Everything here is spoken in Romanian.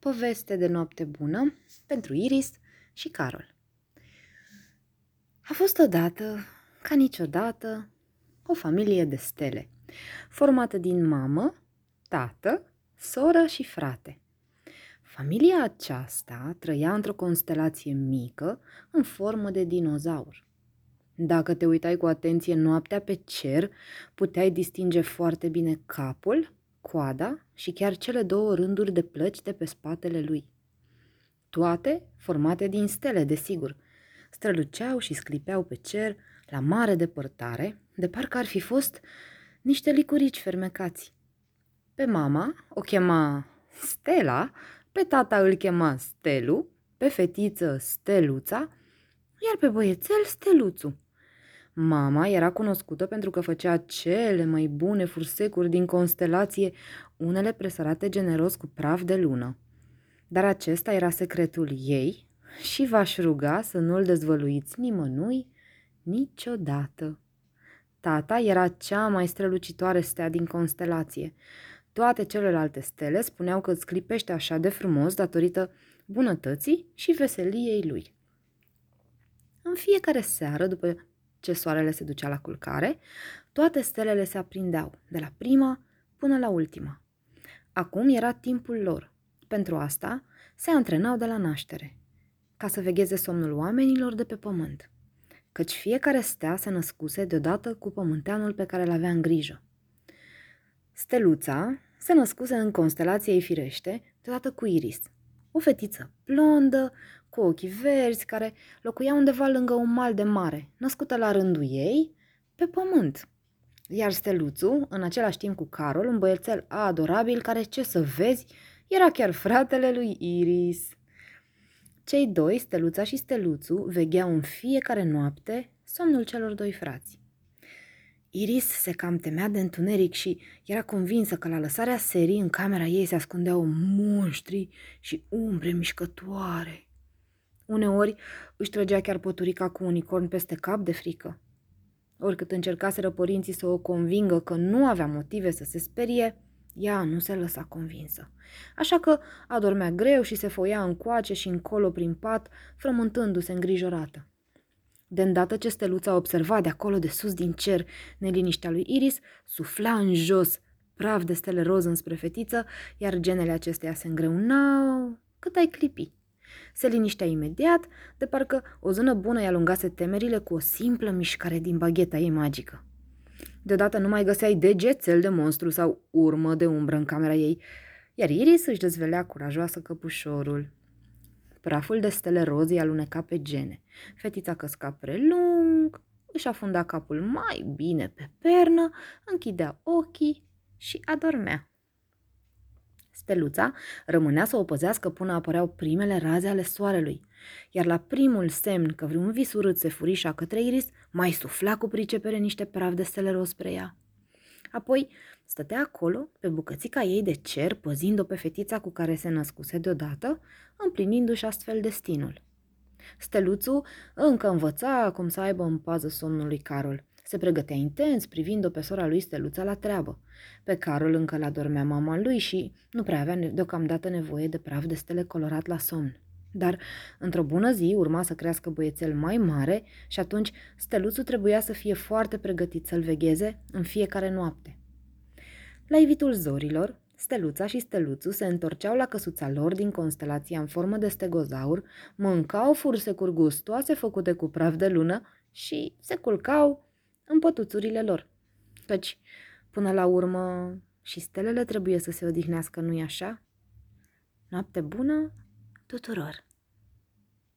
Poveste de noapte bună pentru Iris și Carol. A fost odată, ca niciodată, o familie de stele, formată din mamă, tată, soră și frate. Familia aceasta trăia într-o constelație mică, în formă de dinozaur. Dacă te uitai cu atenție noaptea pe cer, puteai distinge foarte bine capul, coada și chiar cele două rânduri de plăci de pe spatele lui. Toate formate din stele, desigur. Străluceau și sclipeau pe cer la mare depărtare, de parcă ar fi fost niște licurici fermecați. Pe mama o chema Stela, pe tata îl chema Stelu, pe fetiță Steluța, iar pe băiețel Steluțu. Mama era cunoscută pentru că făcea cele mai bune fursecuri din constelație, unele presărate generos cu praf de lună. Dar acesta era secretul ei și v-aș ruga să nu-l dezvăluiți nimănui niciodată. Tata era cea mai strălucitoare stea din constelație. Toate celelalte stele spuneau că îți clipește așa de frumos datorită bunătății și veseliei lui. În fiecare seară, după ce soarele se ducea la culcare, toate stelele se aprindeau, de la prima până la ultima. Acum era timpul lor. Pentru asta se antrenau de la naștere, ca să vegheze somnul oamenilor de pe pământ, căci fiecare stea se născuse deodată cu pământeanul pe care îl avea în grijă. Steluța se născuse în constelație ei firește, deodată cu Iris, o fetiță blondă, cu ochii verzi, care locuia undeva lângă un mal de mare, născută la rândul ei, pe pământ. Iar Steluțu, în același timp cu Carol, un băiețel adorabil care, ce să vezi, era chiar fratele lui Iris. Cei doi, Steluța și Steluțu, vegheau în fiecare noapte somnul celor doi frați. Iris se cam temea de întuneric și era convinsă că la lăsarea serii în camera ei se ascundeau monștri și umbre mișcătoare. Uneori își trăgea chiar poturica cu unicorn peste cap de frică. Oricât încercaseră părinții să o convingă că nu avea motive să se sperie, ea nu se lăsa convinsă. Așa că adormea greu și se foia încoace și încolo prin pat, frământându-se îngrijorată. De îndată ce steluța observa de acolo de sus din cer neliniștea lui Iris, sufla în jos praf de stele roz înspre fetiță, iar genele acesteia se îngreunau cât ai clipi. Se liniștea imediat, de parcă o zonă bună i-a lungase temerile cu o simplă mișcare din bagheta ei magică. Deodată nu mai găseai degețel de monstru sau urmă de umbră în camera ei, iar Iris își dezvelea curajoasă căpușorul. Praful de stele roz aluneca pe gene. Fetița căsca prelung, își afunda capul mai bine pe pernă, închidea ochii și adormea. Steluța rămânea să o păzească până apăreau primele raze ale soarelui, iar la primul semn că vreun vis urât se furișa către Iris, mai sufla cu pricepere niște praf de stele roz spre ea. Apoi stătea acolo, pe bucățica ei de cer, păzind-o pe fetița cu care se născuse deodată, împlinindu-și astfel destinul. Steluțu încă învăța cum să aibă în pază somnul lui Carol. Se pregătea intens, privind-o pe sora lui Steluța la treabă. Pe Carol încă la dormea mama lui și nu prea avea deocamdată nevoie de praf de stele colorat la somn. Dar, într-o bună zi, urma să crească băiețel mai mare și atunci steluțul trebuia să fie foarte pregătit să-l vegheze în fiecare noapte. La ivitul zorilor, Steluța și Steluțul se întorceau la căsuța lor din constelația în formă de stegozaur, mâncau fursecuri gustoase făcute cu praf de lună și se culcau în pătuțurile lor. Căci, până la urmă, și stelele trebuie să se odihnească, nu-i așa? Noapte bună tuturor!